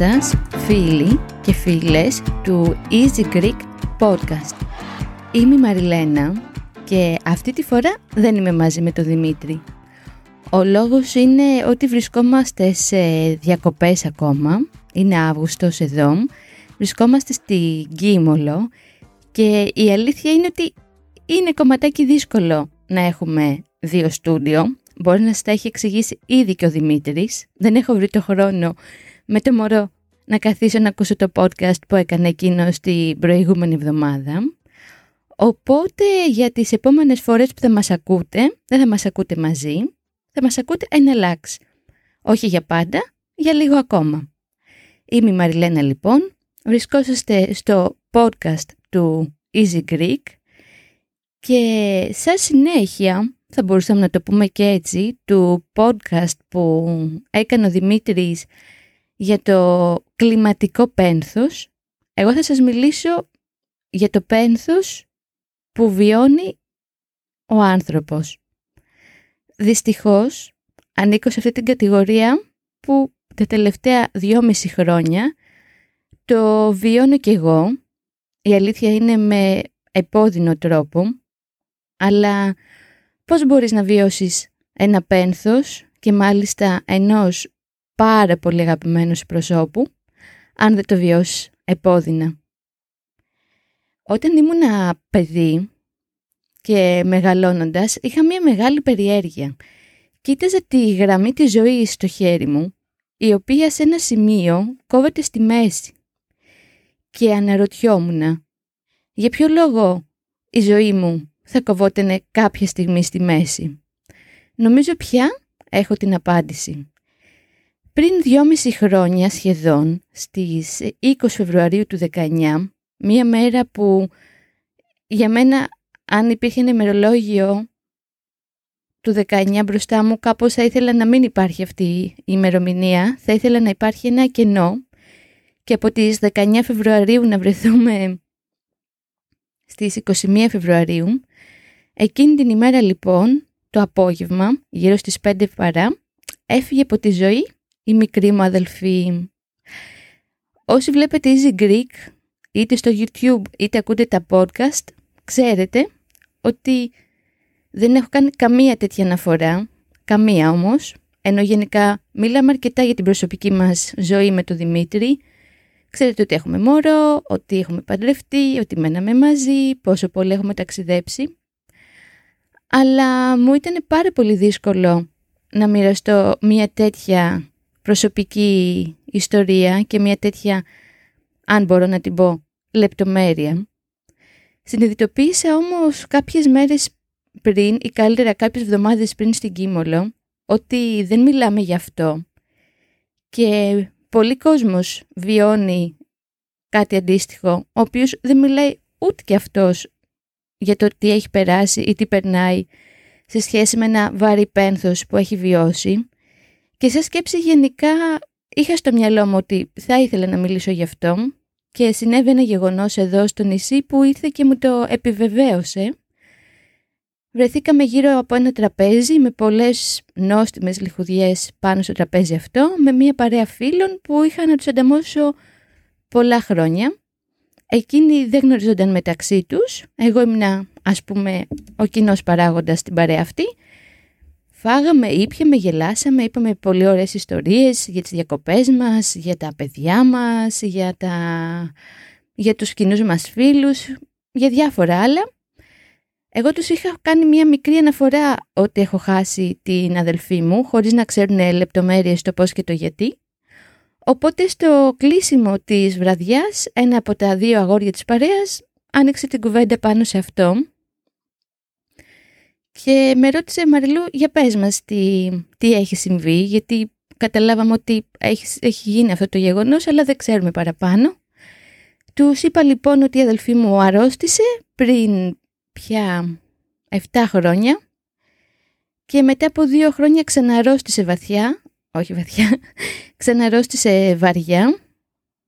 Γεια σας φίλοι και φίλες του Easy Greek Podcast. Είμαι η Μαριλένα και αυτή τη φορά δεν είμαι μαζί με τον Δημήτρη. Ο λόγος είναι ότι βρισκόμαστε σε διακοπές ακόμα, είναι Αύγουστος εδώ, βρισκόμαστε στη Γκίμολο και η αλήθεια είναι ότι είναι κομματάκι δύσκολο να έχουμε δύο στούντιο. Μπορεί να σας τα έχει εξηγήσει ήδη και ο Δημήτρης. Δεν έχω βρει το χρόνο με το μωρό να καθίσω να ακούσω το podcast που έκανε εκείνο την προηγούμενη εβδομάδα. Οπότε για τις επόμενες φορές που θα μας ακούτε, δεν θα μας ακούτε μαζί, θα μας ακούτε εναλλάξ. Όχι για πάντα, για λίγο ακόμα. Είμαι η Μαριλένα λοιπόν, βρισκόσαστε στο podcast του Easy Greek και σαν συνέχεια, θα μπορούσαμε να το πούμε και έτσι, του podcast που έκανε ο Δημήτρης για το κλιματικό πένθος, εγώ θα σας μιλήσω για το πένθος που βιώνει ο άνθρωπος. Δυστυχώς, ανήκω σε αυτή την κατηγορία που τα τελευταία δυόμιση χρόνια το βιώνω κι εγώ. Η αλήθεια είναι με επώδυνο τρόπο, αλλά πώς μπορείς να βιώσεις ένα πένθος και μάλιστα ενός πάρα πολύ αγαπημένου προσώπου, αν δεν το βιώσεις επώδυνα. Όταν ήμουν παιδί και μεγαλώνοντας, είχα μια μεγάλη περιέργεια. Κοίταζα τη γραμμή της ζωής στο χέρι μου, η οποία σε ένα σημείο κόβεται στη μέση. Και αναρωτιόμουν, για ποιο λόγο η ζωή μου θα κοβότενε κάποια στιγμή στη μέση; Νομίζω πια έχω την απάντηση. Πριν δυόμιση χρόνια σχεδόν, στις 20 Φεβρουαρίου του 19, μία μέρα που για μένα αν υπήρχε ένα ημερολόγιο του 19 μπροστά μου, κάπως θα ήθελα να μην υπάρχει αυτή η ημερομηνία, θα ήθελα να υπάρχει ένα κενό και από τις 19 Φεβρουαρίου να βρεθούμε στις 21 Φεβρουαρίου. Εκείνη την ημέρα λοιπόν, το απόγευμα, γύρω στις 5 παρά, έφυγε από τη ζωή η μικρή μου αδελφή. Όσοι βλέπετε Easy Greek, είτε στο YouTube είτε ακούτε τα podcast, ξέρετε ότι δεν έχω κάνει καμία τέτοια αναφορά, καμία όμως, ενώ γενικά μιλάμε αρκετά για την προσωπική μας ζωή με τον Δημήτρη. Ξέρετε ότι έχουμε μωρό, ότι έχουμε παντρευτεί, ότι μέναμε μαζί, πόσο πολύ έχουμε ταξιδέψει. Αλλά μου ήταν πάρα πολύ δύσκολο να μοιραστώ μια τέτοια προσωπική ιστορία και μια τέτοια, αν μπορώ να την πω, λεπτομέρεια. Συνειδητοποίησα όμως κάποιες μέρες πριν ή καλύτερα κάποιες εβδομάδες πριν στην Κίμολο ότι δεν μιλάμε γι' αυτό και πολλοί κόσμος βιώνει κάτι αντίστοιχο ο οποίος δεν μιλάει ούτε και αυτός για το τι έχει περάσει ή τι περνάει σε σχέση με ένα βαρύ πένθος που έχει βιώσει και σε σκέψη γενικά είχα στο μυαλό μου ότι θα ήθελα να μιλήσω γι' αυτό και συνέβη ένα γεγονός εδώ στο νησί που ήρθε και μου το επιβεβαίωσε. Βρεθήκαμε γύρω από ένα τραπέζι με πολλές νόστιμες λιχουδιές πάνω στο τραπέζι αυτό με μια παρέα φίλων που είχα να τους ανταμώσω πολλά χρόνια. Εκείνοι δεν γνωριζόνταν μεταξύ τους, εγώ ήμουν ας πούμε ο κοινός παράγοντας στην παρέα αυτή Φάγαμε, ήπιαμε, γελάσαμε, είπαμε πολύ ωραίες ιστορίες για τις διακοπές μας, για τα παιδιά μας, για, τα... για τους κοινούς μας φίλους, για διάφορα άλλα. Εγώ τους είχα κάνει μια μικρή αναφορά ότι έχω χάσει την αδελφή μου, χωρίς να ξέρουν λεπτομέρειες το πώς και το γιατί. Οπότε στο κλείσιμο της βραδιάς, ένα από τα δύο αγόρια της παρέας άνοιξε την κουβέντα πάνω σε αυτό και με ρώτησε Μαριλού για πες μας τι, τι έχει συμβεί γιατί καταλάβαμε ότι έχει, έχει γίνει αυτό το γεγονός αλλά δεν ξέρουμε παραπάνω. Τους είπα λοιπόν ότι η αδελφή μου αρρώστησε πριν πια 7 χρόνια και μετά από δύο χρόνια ξαναρρώστησε βαθιά, όχι βαθιά, ξαναρρώστησε βαριά.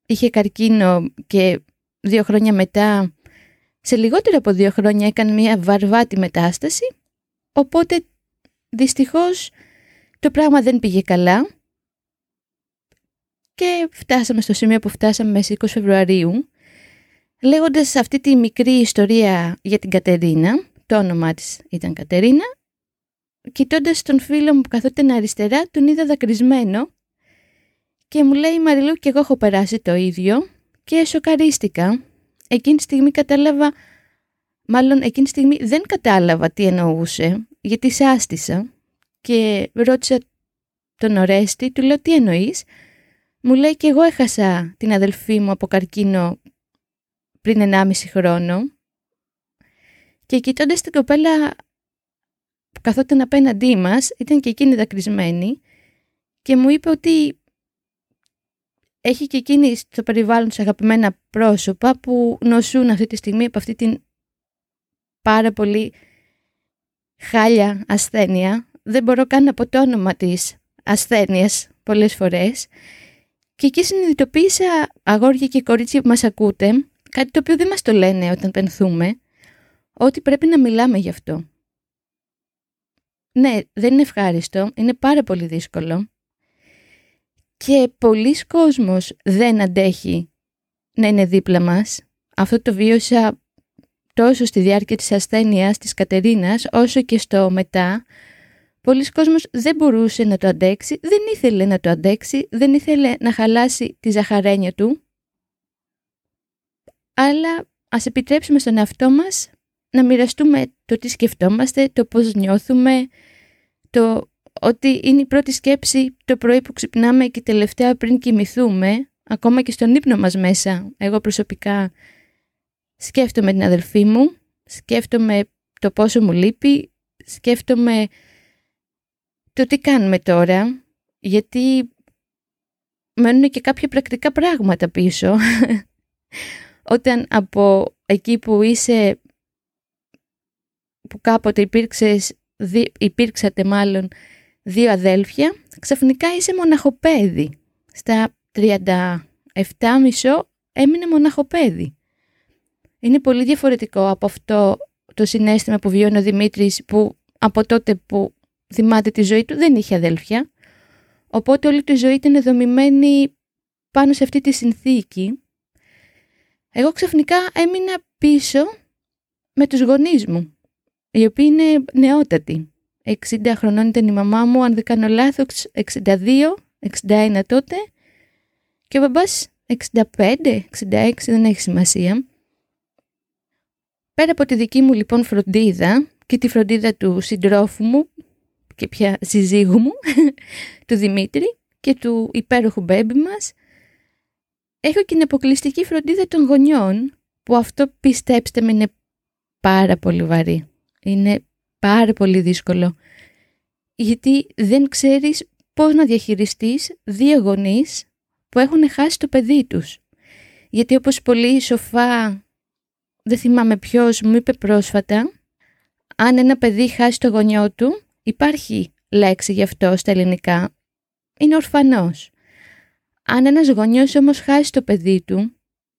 Είχε καρκίνο και δύο χρόνια μετά, σε λιγότερο από δύο χρόνια έκανε μια βαρβάτη μετάσταση Οπότε δυστυχώς το πράγμα δεν πήγε καλά και φτάσαμε στο σημείο που φτάσαμε μέσα 20 Φεβρουαρίου λέγοντας αυτή τη μικρή ιστορία για την Κατερίνα, το όνομά της ήταν Κατερίνα, κοιτώντας τον φίλο μου που καθόταν αριστερά, τον είδα δακρυσμένο και μου λέει Μαριλού και εγώ έχω περάσει το ίδιο και σοκαρίστηκα. Εκείνη τη στιγμή κατάλαβα, μάλλον εκείνη τη στιγμή δεν κατάλαβα τι εννοούσε, γιατί σάστησα και ρώτησα τον Ορέστη, του λέω τι εννοείς; Μου λέει και εγώ έχασα την αδελφή μου από καρκίνο πριν 1,5 χρόνο και κοιτώντας την κοπέλα που καθόταν απέναντί μας, ήταν και εκείνη δακρυσμένη και μου είπε ότι έχει και εκείνη στο περιβάλλον της αγαπημένα πρόσωπα που νοσούν αυτή τη στιγμή από αυτή την πάρα πολύ χάλια ασθένεια. Δεν μπορώ καν να πω το όνομα της ασθένειας πολλές φορές. Και εκεί συνειδητοποίησα αγόρια και κορίτσια που μας ακούτε, κάτι το οποίο δεν μας το λένε όταν πενθούμε, ότι πρέπει να μιλάμε γι' αυτό. Ναι, δεν είναι ευχάριστο, είναι πάρα πολύ δύσκολο και πολλοί κόσμος δεν αντέχει να είναι δίπλα μας. Αυτό το βίωσα τόσο στη διάρκεια της ασθένειας της Κατερίνας όσο και στο μετά. Πολλοί κόσμος δεν μπορούσε να το αντέξει, δεν ήθελε να το αντέξει, δεν ήθελε να χαλάσει τη ζαχαρένια του. Αλλά ας επιτρέψουμε στον εαυτό μας να μοιραστούμε το τι σκεφτόμαστε, το πώς νιώθουμε, το ότι είναι η πρώτη σκέψη το πρωί που ξυπνάμε και τελευταία πριν κοιμηθούμε, ακόμα και στον ύπνο μας μέσα. Εγώ προσωπικά σκέφτομαι την αδελφή μου, σκέφτομαι το πόσο μου λείπει, σκέφτομαι το τι κάνουμε τώρα, γιατί μένουν και κάποια πρακτικά πράγματα πίσω. Όταν από εκεί που είσαι, που κάποτε υπήρξες, υπήρξατε μάλλον δύο αδέλφια, ξαφνικά είσαι μοναχοπέδι. Στα 37,5 έμεινε μοναχοπέδι. Είναι πολύ διαφορετικό από αυτό το συνέστημα που βιώνει ο Δημήτρης που από τότε που θυμάται τη ζωή του δεν είχε αδέλφια. Οπότε όλη τη ζωή ήταν δομημένη πάνω σε αυτή τη συνθήκη. Εγώ ξαφνικά έμεινα πίσω με τους γονείς μου, οι οποίοι είναι νεότατοι. 60 χρονών ήταν η μαμά μου, αν δεν κάνω λάθος, 62, 61 τότε και ο μπαμπάς 65, 66, δεν έχει σημασία. Πέρα από τη δική μου λοιπόν φροντίδα και τη φροντίδα του συντρόφου μου και πια συζύγου μου, του Δημήτρη και του υπέροχου μπέμπι μας, έχω και την αποκλειστική φροντίδα των γονιών, που αυτό πιστέψτε με είναι πάρα πολύ βαρύ. Είναι πάρα πολύ δύσκολο. Γιατί δεν ξέρεις πώς να διαχειριστείς δύο γονείς που έχουν χάσει το παιδί τους. Γιατί όπως πολύ σοφά, δεν θυμάμαι ποιος, μου είπε πρόσφατα, αν ένα παιδί χάσει το γονιό του, υπάρχει λέξη γι' αυτό στα ελληνικά. Είναι ορφανός. Αν ένας γονιός όμως χάσει το παιδί του,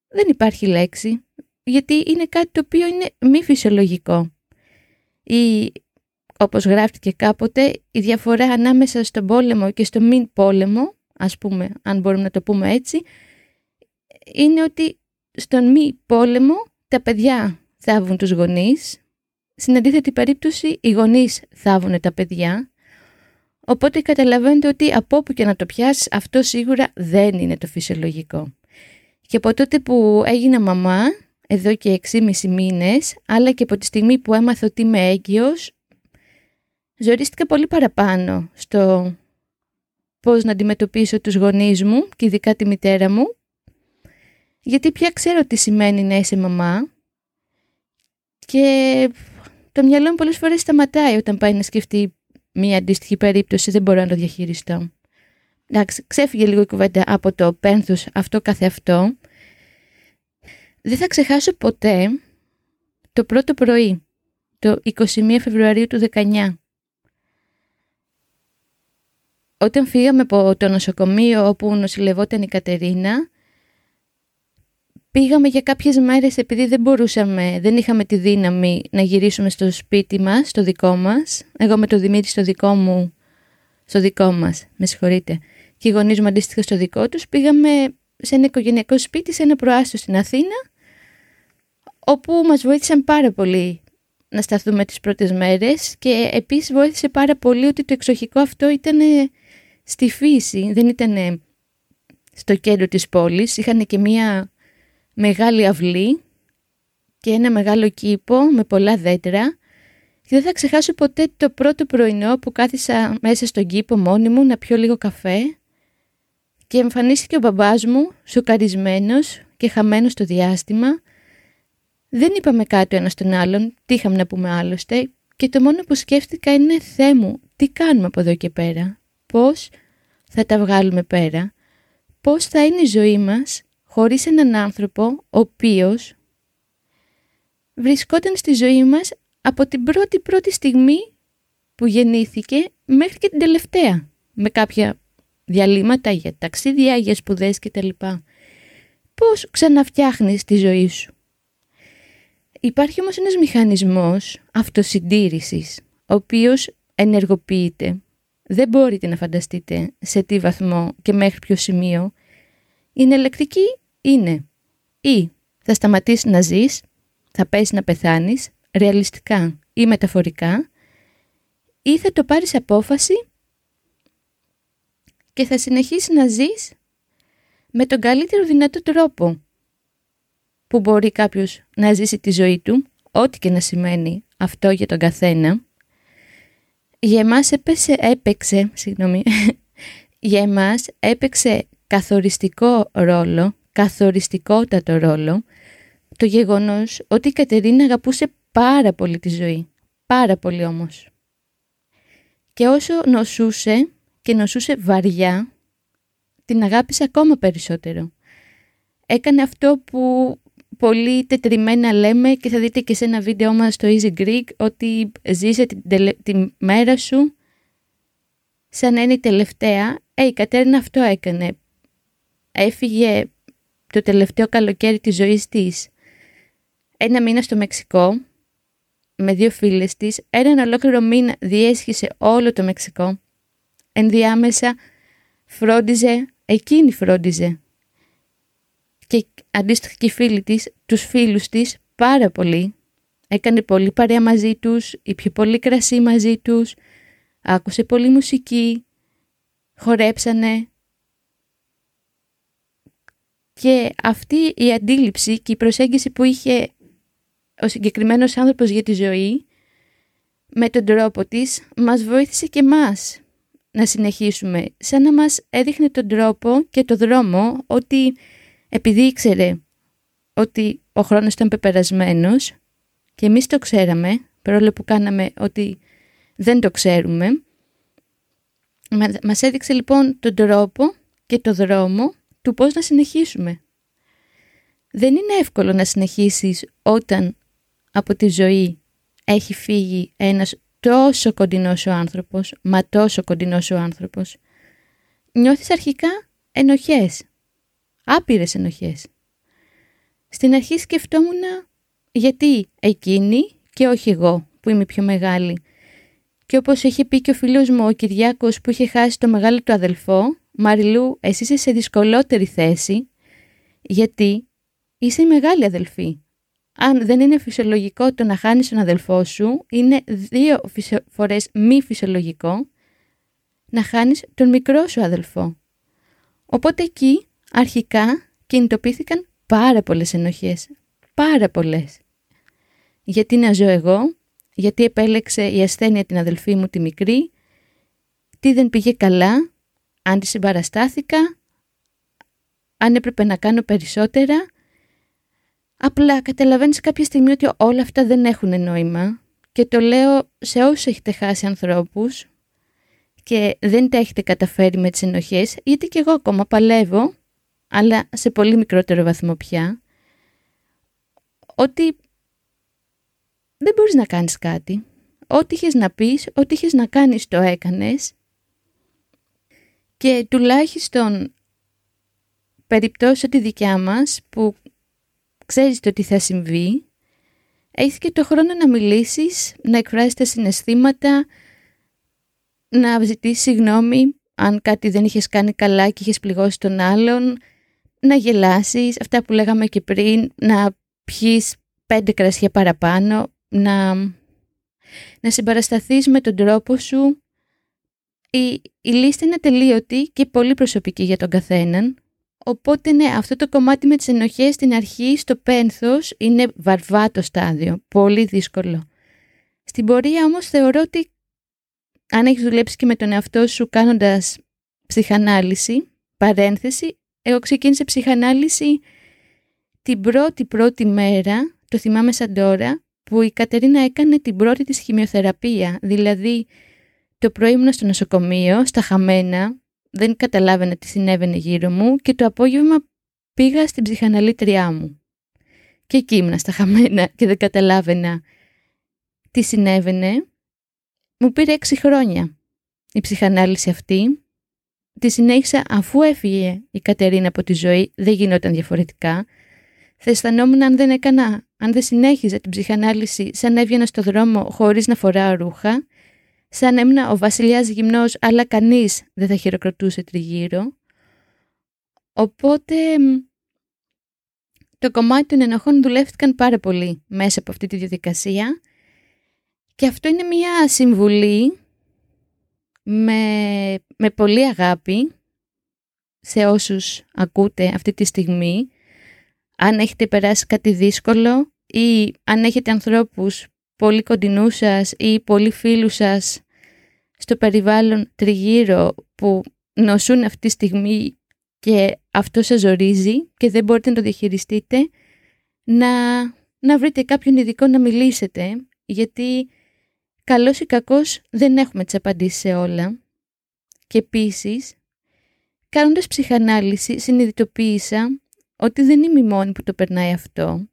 δεν υπάρχει λέξη, γιατί είναι κάτι το οποίο είναι μη φυσιολογικό ή όπως γράφτηκε κάποτε η διαφορά ανάμεσα στον πόλεμο και στο μην πόλεμο, ας πούμε αν μπορούμε να το πούμε έτσι, είναι ότι στον μη πόλεμο τα παιδιά θάβουν τους γονείς, στην αντίθετη περίπτωση οι γονείς θάβουν τα παιδιά, οπότε καταλαβαίνετε ότι από όπου και να το πιάσεις αυτό σίγουρα δεν είναι το φυσιολογικό. Και από τότε που έγινα μαμά εδώ και 6,5 μήνες, αλλά και από τη στιγμή που έμαθα ότι είμαι έγκυος, ζορίστηκα πολύ παραπάνω στο πώς να αντιμετωπίσω τους γονείς μου και ειδικά τη μητέρα μου, γιατί πια ξέρω τι σημαίνει να είσαι μαμά και το μυαλό μου πολλές φορές σταματάει όταν πάει να σκεφτεί μια αντίστοιχη περίπτωση, δεν μπορώ να το διαχειριστώ. Εντάξει, ξέφυγε λίγο η κουβέντα από το πένθος αυτό καθεαυτό, δεν θα ξεχάσω ποτέ το πρώτο πρωί, το 21 Φεβρουαρίου του 19. Όταν φύγαμε από το νοσοκομείο όπου νοσηλευόταν η Κατερίνα, πήγαμε για κάποιες μέρες επειδή δεν μπορούσαμε, δεν είχαμε τη δύναμη να γυρίσουμε στο σπίτι μας, στο δικό μας. Εγώ με το Δημήτρη στο δικό μου, στο δικό μας, με συγχωρείτε. και οι γονείς μου αντίστοιχα στο δικό τους, πήγαμε σε ένα οικογενειακό σπίτι, σε ένα προάστιο στην Αθήνα, όπου μας βοήθησαν πάρα πολύ να σταθούμε τις πρώτες μέρες και επίσης βοήθησε πάρα πολύ ότι το εξοχικό αυτό ήταν στη φύση, δεν ήταν στο κέντρο της πόλης. Είχαν και μία μεγάλη αυλή και ένα μεγάλο κήπο με πολλά δέντρα. Και δεν θα ξεχάσω ποτέ το πρώτο πρωινό που κάθισα μέσα στον κήπο μόνη μου να πιω λίγο καφέ. Και εμφανίστηκε ο μπαμπάς μου σοκαρισμένος και χαμένος στο διάστημα. Δεν είπαμε κάτι ένας στον άλλον, τι είχαμε να πούμε άλλωστε. Και το μόνο που σκέφτηκα είναι «Θεέ μου, τι κάνουμε από εδώ και πέρα, πώς θα τα βγάλουμε πέρα, πώς θα είναι η ζωή μας χωρίς έναν άνθρωπο ο οποίος βρισκόταν στη ζωή μας από την πρώτη πρώτη στιγμή που γεννήθηκε μέχρι και την τελευταία με κάποια διαλύματα για ταξίδια, για σπουδές κτλ. Πώς ξαναφτιάχνεις τη ζωή σου; Υπάρχει όμως ένας μηχανισμός αυτοσυντήρησης, ο οποίος ενεργοποιείται. Δεν μπορείτε να φανταστείτε σε τι βαθμό και μέχρι ποιο σημείο. Η ενελεκτική είναι ή θα σταματήσεις να ζεις, θα πέσεις να πεθάνεις, ρεαλιστικά ή μεταφορικά, ή θα το πάρεις απόφαση και θα συνεχίσεις να ζεις με τον καλύτερο δυνατό τρόπο που μπορεί κάποιος να ζήσει τη ζωή του, ό,τι και να σημαίνει αυτό για τον καθένα. Για εμάς έπαιξε, έπαιξε, συγγνώμη, για εμάς έπαιξε καθοριστικό ρόλο, καθοριστικότατο ρόλο, το γεγονός ότι η Κατερίνα αγαπούσε πάρα πολύ τη ζωή. Πάρα πολύ όμως. Και όσο νοσούσε και νοσούσε βαριά, την αγάπησε ακόμα περισσότερο. Έκανε αυτό που πολύ τετριμένα λέμε και θα δείτε και σε ένα βίντεο μας στο Easy Greek ότι ζήσε τη, μέρα σου σαν να είναι η τελευταία. Ε, η Κατέρινα αυτό έκανε. Έφυγε το τελευταίο καλοκαίρι της ζωής της ένα μήνα στο Μεξικό με δύο φίλες της, έναν ολόκληρο μήνα διέσχισε όλο το Μεξικό. Ενδιάμεσα φρόντιζε, εκείνη φρόντιζε. Και αντίστοιχα και οι φίλοι της, τους φίλους της πάρα πολύ. Έκανε πολύ παρέα μαζί τους, ήπια πολύ κρασί μαζί τους, άκουσε πολύ μουσική, χορέψανε. Και αυτή η αντίληψη και η προσέγγιση που είχε ο συγκεκριμένος άνθρωπος για τη ζωή με τον τρόπο της μας βοήθησε και μας να συνεχίσουμε. Σαν να μας έδειχνε τον τρόπο και το δρόμο ότι επειδή ήξερε ότι ο χρόνος ήταν πεπερασμένος και εμείς το ξέραμε παρόλο που κάναμε ότι δεν το ξέρουμε μας έδειξε λοιπόν τον τρόπο και το δρόμο του πώς να συνεχίσουμε. Δεν είναι εύκολο να συνεχίσεις όταν από τη ζωή έχει φύγει ένας τόσο κοντινός ο άνθρωπος, μα τόσο κοντινός ο άνθρωπος, νιώθεις αρχικά ενοχές, άπειρες ενοχές. Στην αρχή σκεφτόμουν γιατί εκείνη και όχι εγώ που είμαι πιο μεγάλη. Και όπως έχει πει και ο φίλος μου ο Κυριάκος που είχε χάσει το μεγάλο του αδελφό, Μαριλού εσύ είσαι σε δυσκολότερη θέση γιατί είσαι η μεγάλη αδελφή αν δεν είναι φυσιολογικό το να χάνεις τον αδελφό σου, είναι δύο φορές μη φυσιολογικό να χάνεις τον μικρό σου αδελφό. Οπότε εκεί αρχικά κινητοποιήθηκαν πάρα πολλές ενοχές. Πάρα πολλές. Γιατί να ζω εγώ, γιατί επέλεξε η ασθένεια την αδελφή μου τη μικρή, τι δεν πήγε καλά, αν τη συμπαραστάθηκα, αν έπρεπε να κάνω περισσότερα, Απλά καταλαβαίνεις κάποια στιγμή ότι όλα αυτά δεν έχουν νόημα και το λέω σε όσους έχετε χάσει ανθρώπους και δεν τα έχετε καταφέρει με τις ενοχές, γιατί και εγώ ακόμα παλεύω, αλλά σε πολύ μικρότερο βαθμό πια, ότι δεν μπορείς να κάνεις κάτι. Ό,τι είχες να πεις, ό,τι είχες να κάνεις το έκανες και τουλάχιστον περιπτώσει τη δικιά μας που ξέρεις το τι θα συμβεί, έχεις και το χρόνο να μιλήσεις, να εκφράσεις τα συναισθήματα, να ζητήσεις συγγνώμη αν κάτι δεν είχες κάνει καλά και είχες πληγώσει τον άλλον, να γελάσεις, αυτά που λέγαμε και πριν, να πιείς πέντε κρασιά παραπάνω, να, να συμπαρασταθείς με τον τρόπο σου. Η, η λίστα είναι τελείωτη και πολύ προσωπική για τον καθέναν. Οπότε ναι, αυτό το κομμάτι με τις ενοχές στην αρχή, στο πένθος, είναι βαρβάτο στάδιο, πολύ δύσκολο. Στην πορεία όμως θεωρώ ότι αν έχεις δουλέψει και με τον εαυτό σου κάνοντας ψυχανάλυση, παρένθεση, εγώ ξεκίνησα ψυχανάλυση την πρώτη πρώτη μέρα, το θυμάμαι σαν τώρα, που η Κατερίνα έκανε την πρώτη της χημειοθεραπεία. Δηλαδή, το πρωί ήμουν στο νοσοκομείο, στα χαμένα, δεν καταλάβαινα τι συνέβαινε γύρω μου και το απόγευμα πήγα στην ψυχαναλήτριά μου. Και εκεί ήμουν στα χαμένα και δεν καταλάβαινα τι συνέβαινε. Μου πήρε έξι χρόνια η ψυχανάλυση αυτή. Τη συνέχισα αφού έφυγε η Κατερίνα από τη ζωή, δεν γινόταν διαφορετικά. Θα αισθανόμουν αν δεν έκανα, αν δεν συνέχιζα την ψυχανάλυση σαν έβγαινα στο δρόμο χωρίς να φοράω ρούχα, σαν έμεινα ο βασιλιάς γυμνός αλλά κανείς δεν θα χειροκροτούσε τριγύρω. Οπότε το κομμάτι των ενοχών δουλεύτηκαν πάρα πολύ μέσα από αυτή τη διαδικασία και αυτό είναι μια συμβουλή με, με πολύ αγάπη σε όσους ακούτε αυτή τη στιγμή. Αν έχετε περάσει κάτι δύσκολο ή αν έχετε ανθρώπους πολύ κοντινούς σας ή πολύ φίλους σας στο περιβάλλον τριγύρω που νοσούν αυτή τη στιγμή και αυτό σας ζορίζει και δεν μπορείτε να το διαχειριστείτε, να, να βρείτε κάποιον ειδικό να μιλήσετε, γιατί καλός ή κακός δεν έχουμε τις απαντήσεις σε όλα. Και επίσης, κάνοντας ψυχανάλυση, συνειδητοποίησα ότι δεν είμαι η μόνη που το περνάει αυτό.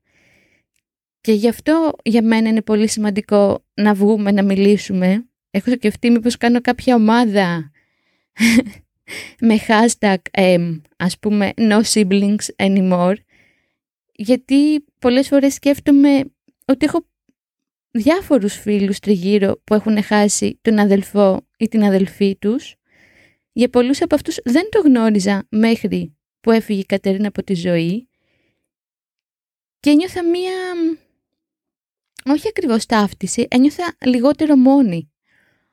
Και γι' αυτό για μένα είναι πολύ σημαντικό να βγούμε, να μιλήσουμε. Έχω σκεφτεί μήπως κάνω κάποια ομάδα με hashtag M, ας πούμε no siblings anymore. Γιατί πολλές φορές σκέφτομαι ότι έχω διάφορους φίλους τριγύρω που έχουν χάσει τον αδελφό ή την αδελφή τους. Για πολλούς από αυτούς δεν το γνώριζα μέχρι που έφυγε η Κατερίνα από τη ζωή και ένιωθα μία, όχι ακριβώς ταύτιση, ένιωθα λιγότερο μόνη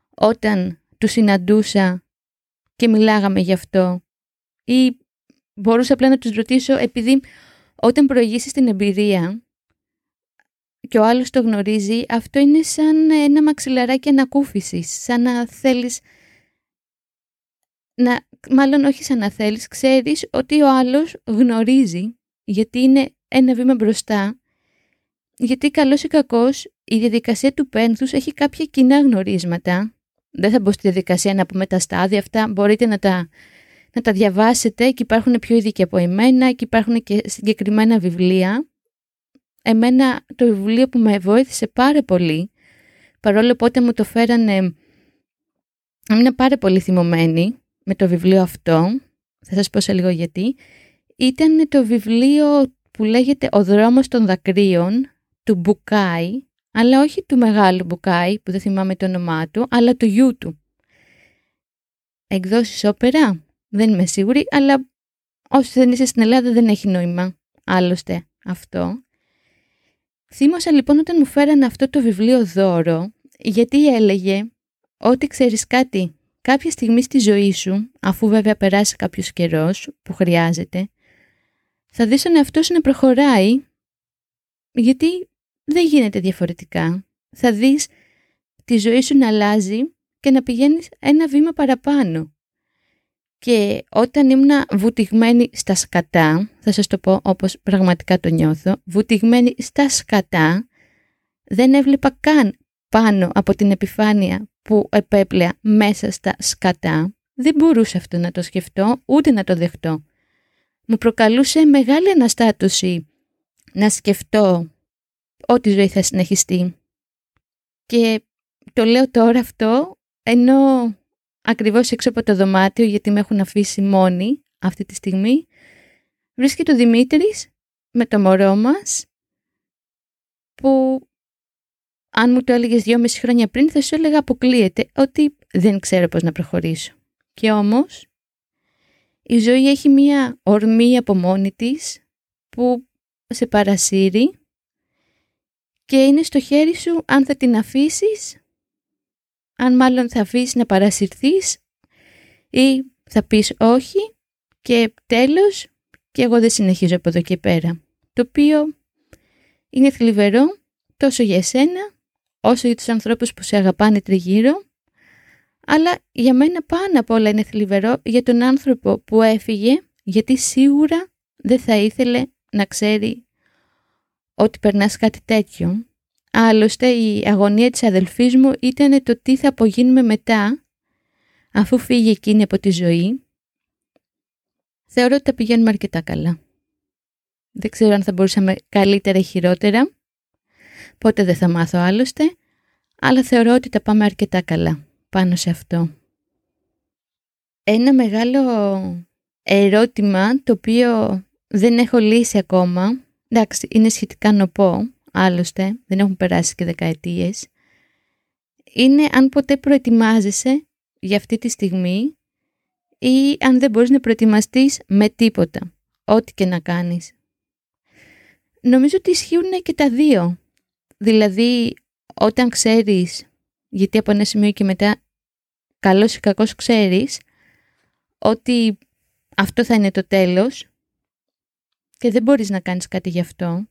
όταν του συναντούσα και μιλάγαμε γι' αυτό. Ή μπορούσα απλά να τους ρωτήσω επειδή όταν προηγήσεις την εμπειρία και ο άλλος το γνωρίζει, αυτό είναι σαν ένα μαξιλαράκι ανακούφισης, σαν να θέλεις να, μάλλον όχι σαν να θέλεις, ξέρεις ότι ο άλλος γνωρίζει, γιατί είναι ένα βήμα μπροστά, γιατί καλός ή κακός η διαδικασία του πένθους έχει κάποια κοινά γνωρίσματα. Δεν θα μπω στη διαδικασία να πούμε τα στάδια αυτά, μπορείτε να τα, να τα διαβάσετε. Και υπάρχουν πιο ειδικοί από εμένα και υπάρχουν και συγκεκριμένα βιβλία. Εμένα το βιβλίο που με βοήθησε πάρα πολύ, παρόλο που όταν μου το φέρανε, ήμουν πάρα πολύ θυμωμένη με το βιβλίο αυτό, θα σας πω σε λίγο γιατί, ήταν το βιβλίο που λέγεται «Ο δρόμος των δακρύων» του Μπουκάη, αλλά όχι του μεγάλου Μπουκάη που δεν θυμάμαι το όνομά του, αλλά του γιού του. Εκδόσεις όπερα, δεν είμαι σίγουρη, αλλά όσοι δεν είσαι στην Ελλάδα δεν έχει νόημα άλλωστε αυτό. Θύμωσα λοιπόν όταν μου φέρανε αυτό το βιβλίο δώρο, γιατί έλεγε ότι ξέρεις κάτι, κάποια στιγμή στη ζωή σου, αφού βέβαια περάσει κάποιος καιρός που χρειάζεται, θα δεις τον εαυτό σου να προχωράει, γιατί δεν γίνεται διαφορετικά. Θα δεις τη ζωή σου να αλλάζει και να πηγαίνεις ένα βήμα παραπάνω. Και όταν ήμουν βουτυγμένη στα σκατά, θα σας το πω όπως πραγματικά το νιώθω, βουτυγμένη στα σκατά, δεν έβλεπα καν πάνω από την επιφάνεια που επέπλεα μέσα στα σκατά. Δεν μπορούσα αυτό να το σκεφτώ, ούτε να το δεχτώ. Μου προκαλούσε μεγάλη αναστάτωση να σκεφτώ ότι η ζωή θα συνεχιστεί. Και το λέω τώρα αυτό, ενώ ακριβώς έξω από το δωμάτιο γιατί με έχουν αφήσει μόνη αυτή τη στιγμή βρίσκεται ο Δημήτρης με το μωρό μας που αν μου το έλεγες δυόμιση χρόνια πριν θα σου έλεγα αποκλείεται ότι δεν ξέρω πώς να προχωρήσω. Και όμως η ζωή έχει μία ορμή από μόνη της που σε παρασύρει και είναι στο χέρι σου αν θα την αφήσεις, αν μάλλον θα αφήσεις να παρασυρθείς ή θα πεις όχι και τέλος και εγώ δεν συνεχίζω από εδώ και πέρα. Το οποίο είναι θλιβερό τόσο για εσένα όσο για τους ανθρώπους που σε αγαπάνε τριγύρω αλλά για μένα πάνω απ' όλα είναι θλιβερό για τον άνθρωπο που έφυγε γιατί σίγουρα δεν θα ήθελε να ξέρει ότι περνάς κάτι τέτοιο. Άλλωστε η αγωνία της αδελφής μου ήταν το τι θα απογίνουμε μετά αφού φύγει εκείνη από τη ζωή. Θεωρώ ότι τα πηγαίνουμε αρκετά καλά. Δεν ξέρω αν θα μπορούσαμε καλύτερα ή χειρότερα. Πότε δεν θα μάθω άλλωστε. Αλλά θεωρώ ότι τα πάμε αρκετά καλά πάνω σε αυτό. Ένα μεγάλο ερώτημα το οποίο δεν έχω λύσει ακόμα, εντάξει είναι σχετικά νοπό, άλλωστε δεν έχουν περάσει και δεκαετίες, είναι αν ποτέ προετοιμάζεσαι για αυτή τη στιγμή ή αν δεν μπορείς να προετοιμαστείς με τίποτα, ό,τι και να κάνεις. Νομίζω ότι ισχύουν και τα δύο. Δηλαδή, όταν ξέρεις, γιατί από ένα σημείο και μετά καλός ή κακός ξέρεις, ότι αυτό θα είναι το τέλος και δεν μπορείς να κάνεις κάτι γι' αυτό.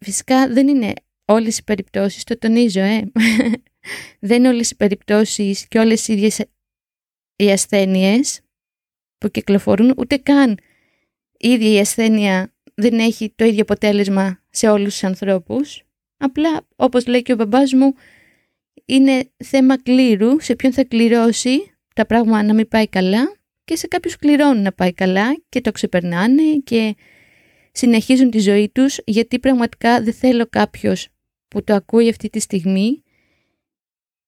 Φυσικά δεν είναι όλες οι περιπτώσεις, το τονίζω, ε. δεν είναι όλες οι περιπτώσεις και όλες οι ίδιες οι ασθένειες που κυκλοφορούν, ούτε καν η ίδια η ασθένεια δεν έχει το ίδιο αποτέλεσμα σε όλους τους ανθρώπους. Απλά, όπως λέει και ο μπαμπάς μου, είναι θέμα κλήρου, σε ποιον θα κληρώσει τα πράγματα να μην πάει καλά και σε κάποιους κληρώνουν να πάει καλά και το ξεπερνάνε και συνεχίζουν τη ζωή τους γιατί πραγματικά δεν θέλω κάποιος που το ακούει αυτή τη στιγμή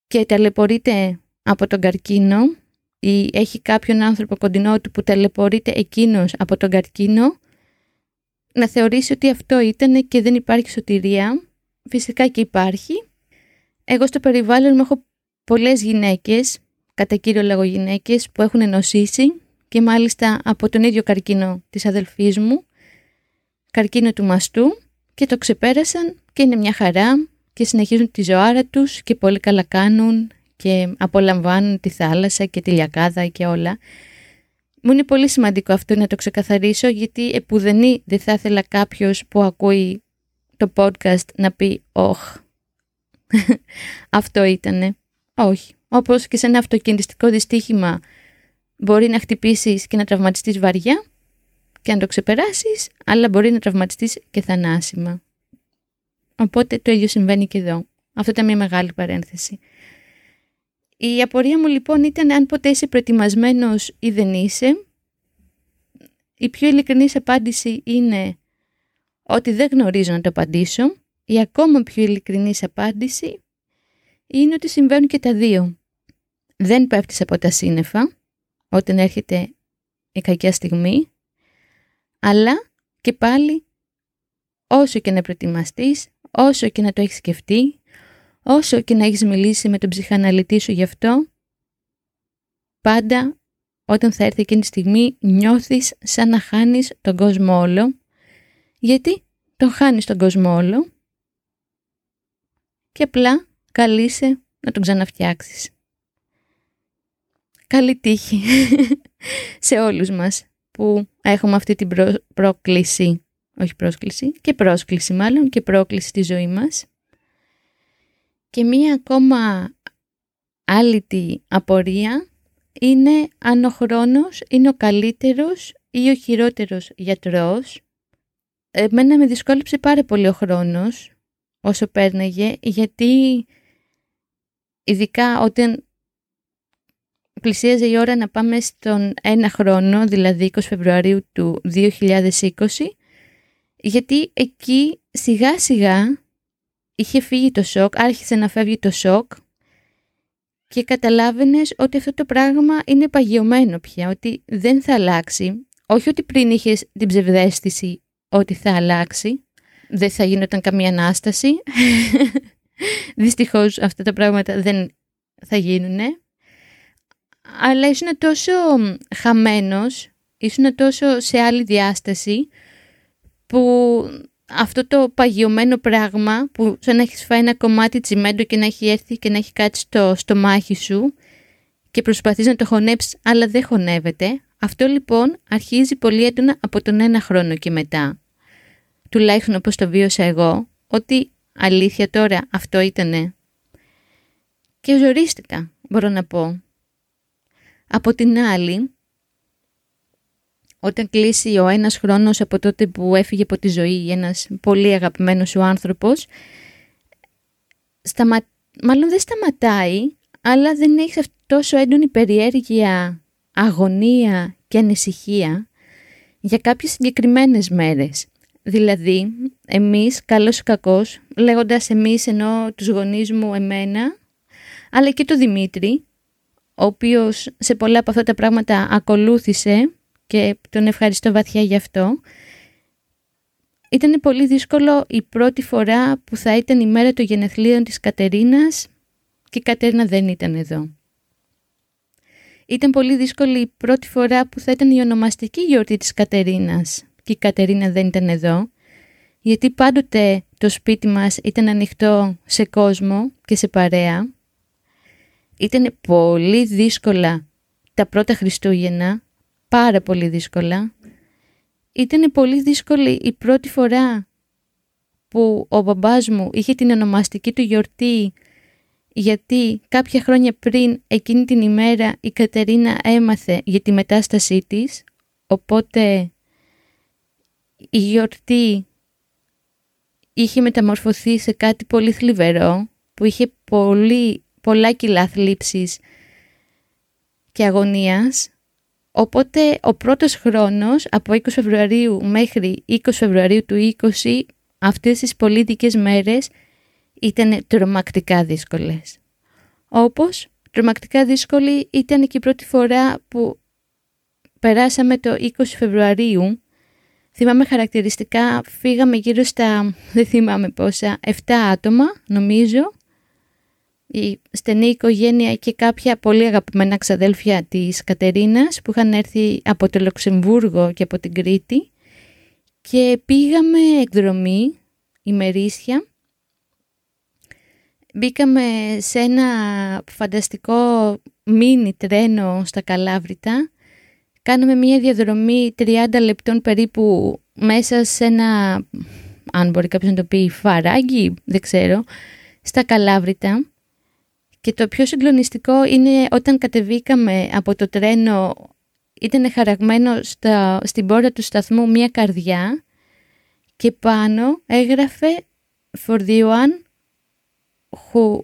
και ταλαιπωρείται από τον καρκίνο ή έχει κάποιον άνθρωπο κοντινό του που ταλαιπωρείται εκείνος από τον καρκίνο να θεωρήσει ότι αυτό ήταν και δεν υπάρχει σωτηρία. Φυσικά και υπάρχει. Εγώ στο περιβάλλον μου έχω πολλές γυναίκες, κατά κύριο λόγο γυναίκες, που έχουν νοσήσει και μάλιστα από τον ίδιο καρκίνο της αδελφής μου, καρκίνο του μαστού και το ξεπέρασαν και είναι μια χαρά και συνεχίζουν τη ζωάρα τους και πολύ καλά κάνουν και απολαμβάνουν τη θάλασσα και τη λιακάδα και όλα. Μου είναι πολύ σημαντικό αυτό να το ξεκαθαρίσω γιατί επουδενή δεν θα ήθελα κάποιος που ακούει το podcast να πει «Ωχ, αυτό ήτανε». Όχι. Όπως και σε ένα αυτοκινητιστικό δυστύχημα μπορεί να χτυπήσεις και να τραυματιστείς βαριά και να το ξεπεράσεις, αλλά μπορεί να τραυματιστείς και θανάσιμα. Οπότε το ίδιο συμβαίνει και εδώ. Αυτό ήταν μια μεγάλη παρένθεση. Η απορία μου λοιπόν ήταν αν ποτέ είσαι προετοιμασμένος ή δεν είσαι. Η πιο ειλικρινής απάντηση είναι ότι δεν γνωρίζω να το απαντήσω. Η ακόμα πιο ειλικρινής απάντηση είναι ότι συμβαίνουν και τα δύο. Δεν πέφτεις από τα σύννεφα όταν έρχεται η κακιά στιγμή, αλλά και πάλι όσο και να προετοιμαστείς, όσο και να το έχεις σκεφτεί, όσο και να έχεις μιλήσει με τον ψυχαναλυτή σου γι' αυτό, πάντα όταν θα έρθει εκείνη τη στιγμή νιώθεις σαν να χάνεις τον κόσμο όλο, γιατί τον χάνεις τον κόσμο όλο και απλά καλείσαι να τον ξαναφτιάξεις. Καλή τύχη σε όλους μας που έχουμε αυτή την πρόκληση, όχι πρόσκληση, και πρόσκληση μάλλον και πρόκληση στη ζωή μας. Και μία ακόμα άλλη απορία είναι αν ο χρόνος είναι ο καλύτερος ή ο χειρότερος γιατρός. Εμένα με δυσκόλεψε πάρα πολύ ο χρόνος όσο πέρναγε γιατί ειδικά όταν πλησίαζε η ώρα να πάμε στον ένα χρόνο, δηλαδή 20 Φεβρουαρίου του 2020, γιατί εκεί σιγά σιγά είχε φύγει το σοκ, άρχισε να φεύγει το σοκ και καταλάβαινες ότι αυτό το πράγμα είναι παγιωμένο πια, ότι δεν θα αλλάξει. Όχι ότι πριν είχες την ψευδέστηση ότι θα αλλάξει, δεν θα γινόταν καμία Ανάσταση. Δυστυχώς αυτά τα πράγματα δεν θα γίνουν αλλά ήσουν τόσο χαμένος, ήσουν τόσο σε άλλη διάσταση που αυτό το παγιωμένο πράγμα που σαν να έχεις φάει ένα κομμάτι τσιμέντο και να έχει έρθει και να έχει κάτι στο στομάχι σου και προσπαθείς να το χωνέψεις αλλά δεν χωνεύεται, αυτό λοιπόν αρχίζει πολύ έντονα από τον ένα χρόνο και μετά. Τουλάχιστον όπως το βίωσα εγώ, ότι αλήθεια τώρα αυτό ήτανε. Και ζορίστηκα, μπορώ να πω. Από την άλλη, όταν κλείσει ο ένας χρόνος από τότε που έφυγε από τη ζωή ένας πολύ αγαπημένος σου άνθρωπος, σταμα... μάλλον δεν σταματάει, αλλά δεν έχει τόσο έντονη περιέργεια, αγωνία και ανησυχία για κάποιες συγκεκριμένες μέρες. Δηλαδή, εμείς, καλός ή κακός, λέγοντας εμείς ενώ τους γονείς μου εμένα, αλλά και το Δημήτρη, ο οποίος σε πολλά από αυτά τα πράγματα ακολούθησε και τον ευχαριστώ βαθιά γι' αυτό. Ήταν πολύ δύσκολο η πρώτη φορά που θα ήταν η μέρα των γενεθλίων της Κατερίνας και η Κατερίνα δεν ήταν εδώ. Ήταν πολύ δύσκολη η πρώτη φορά που θα ήταν η ονομαστική γιορτή της Κατερίνας και η Κατερίνα δεν ήταν εδώ, γιατί πάντοτε το σπίτι μας ήταν ανοιχτό σε κόσμο και σε παρέα. Ήταν πολύ δύσκολα τα πρώτα Χριστούγεννα πάρα πολύ δύσκολα. Ήταν πολύ δύσκολη η πρώτη φορά που ο μπαμπάς μου είχε την ονομαστική του γιορτή γιατί κάποια χρόνια πριν εκείνη την ημέρα η Κατερίνα έμαθε για τη μετάστασή της οπότε η γιορτή είχε μεταμορφωθεί σε κάτι πολύ θλιβερό που είχε πολύ, πολλά κιλά θλίψης και αγωνίας Οπότε ο πρώτος χρόνος από 20 Φεβρουαρίου μέχρι 20 Φεβρουαρίου του 20 αυτές τις πολίτικες μέρες ήταν τρομακτικά δύσκολες. Όπως τρομακτικά δύσκολη ήταν και η πρώτη φορά που περάσαμε το 20 Φεβρουαρίου. Θυμάμαι χαρακτηριστικά φύγαμε γύρω στα, δεν θυμάμαι πόσα, 7 άτομα νομίζω η στενή οικογένεια και κάποια πολύ αγαπημένα ξαδέλφια της Κατερίνας που είχαν έρθει από το Λουξεμβούργο και από την Κρήτη και πήγαμε εκδρομή ημερήσια. Μπήκαμε σε ένα φανταστικό μίνι τρένο στα Καλάβρητα. Κάναμε μια διαδρομή 30 λεπτών περίπου μέσα σε ένα, αν μπορεί κάποιος να το πει, φαράγγι, δεν ξέρω, στα Καλάβρητα και το πιο συγκλονιστικό είναι όταν κατεβήκαμε από το τρένο, ήταν χαραγμένο στα, στην πόρτα του σταθμού μία καρδιά και πάνω έγραφε «For the one who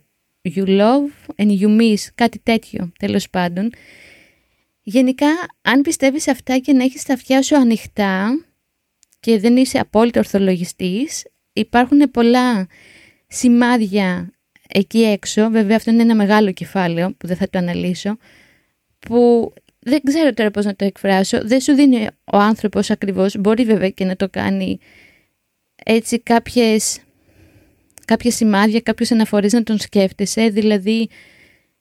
you love and you miss», κάτι τέτοιο τέλος πάντων. Γενικά, αν πιστεύεις αυτά και να έχεις τα αυτιά σου ανοιχτά και δεν είσαι απόλυτο ορθολογιστής, υπάρχουν πολλά σημάδια εκεί έξω, βέβαια αυτό είναι ένα μεγάλο κεφάλαιο που δεν θα το αναλύσω, που δεν ξέρω τώρα πώς να το εκφράσω, δεν σου δίνει ο άνθρωπος ακριβώς, μπορεί βέβαια και να το κάνει έτσι κάποιες, κάποια σημάδια, κάποιες αναφορές να τον σκέφτεσαι, δηλαδή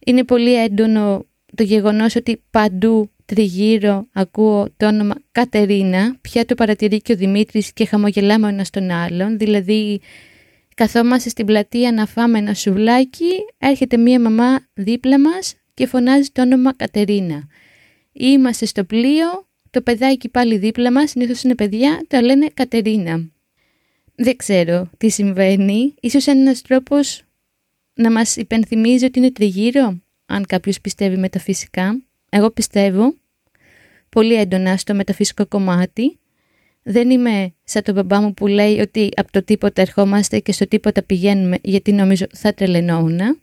είναι πολύ έντονο το γεγονός ότι παντού τριγύρω ακούω το όνομα Κατερίνα, πια το παρατηρεί και ο Δημήτρης και χαμογελάμε ο ένας τον άλλον, δηλαδή Καθόμαστε στην πλατεία να φάμε ένα σουβλάκι, έρχεται μία μαμά δίπλα μας και φωνάζει το όνομα Κατερίνα. Είμαστε στο πλοίο, το παιδάκι πάλι δίπλα μας, συνήθως είναι παιδιά, το λένε Κατερίνα. Δεν ξέρω τι συμβαίνει, ίσως ένας τρόπος να μας υπενθυμίζει ότι είναι τριγύρω, αν κάποιος πιστεύει μεταφυσικά. Εγώ πιστεύω πολύ έντονα στο μεταφυσικό κομμάτι δεν είμαι σαν τον μπαμπά μου που λέει ότι από το τίποτα ερχόμαστε και στο τίποτα πηγαίνουμε γιατί νομίζω θα τρελαινόμουν.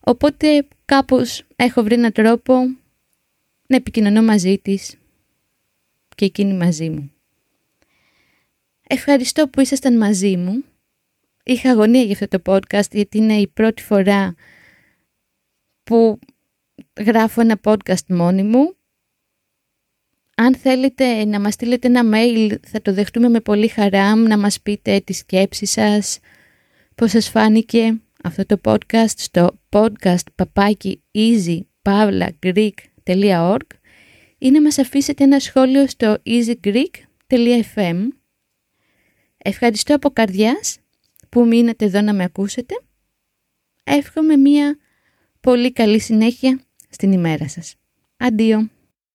Οπότε κάπως έχω βρει έναν τρόπο να επικοινωνώ μαζί της και εκείνη μαζί μου. Ευχαριστώ που ήσασταν μαζί μου. Είχα αγωνία για αυτό το podcast γιατί είναι η πρώτη φορά που γράφω ένα podcast μόνη μου αν θέλετε να μας στείλετε ένα mail θα το δεχτούμε με πολύ χαρά να μας πείτε τη σκέψη σας, πώς σας φάνηκε αυτό το podcast στο podcast παπάκι ή να μας αφήσετε ένα σχόλιο στο easygreek.fm Ευχαριστώ από καρδιάς που μείνατε εδώ να με ακούσετε. Εύχομαι μία πολύ καλή συνέχεια στην ημέρα σας. Αντίο!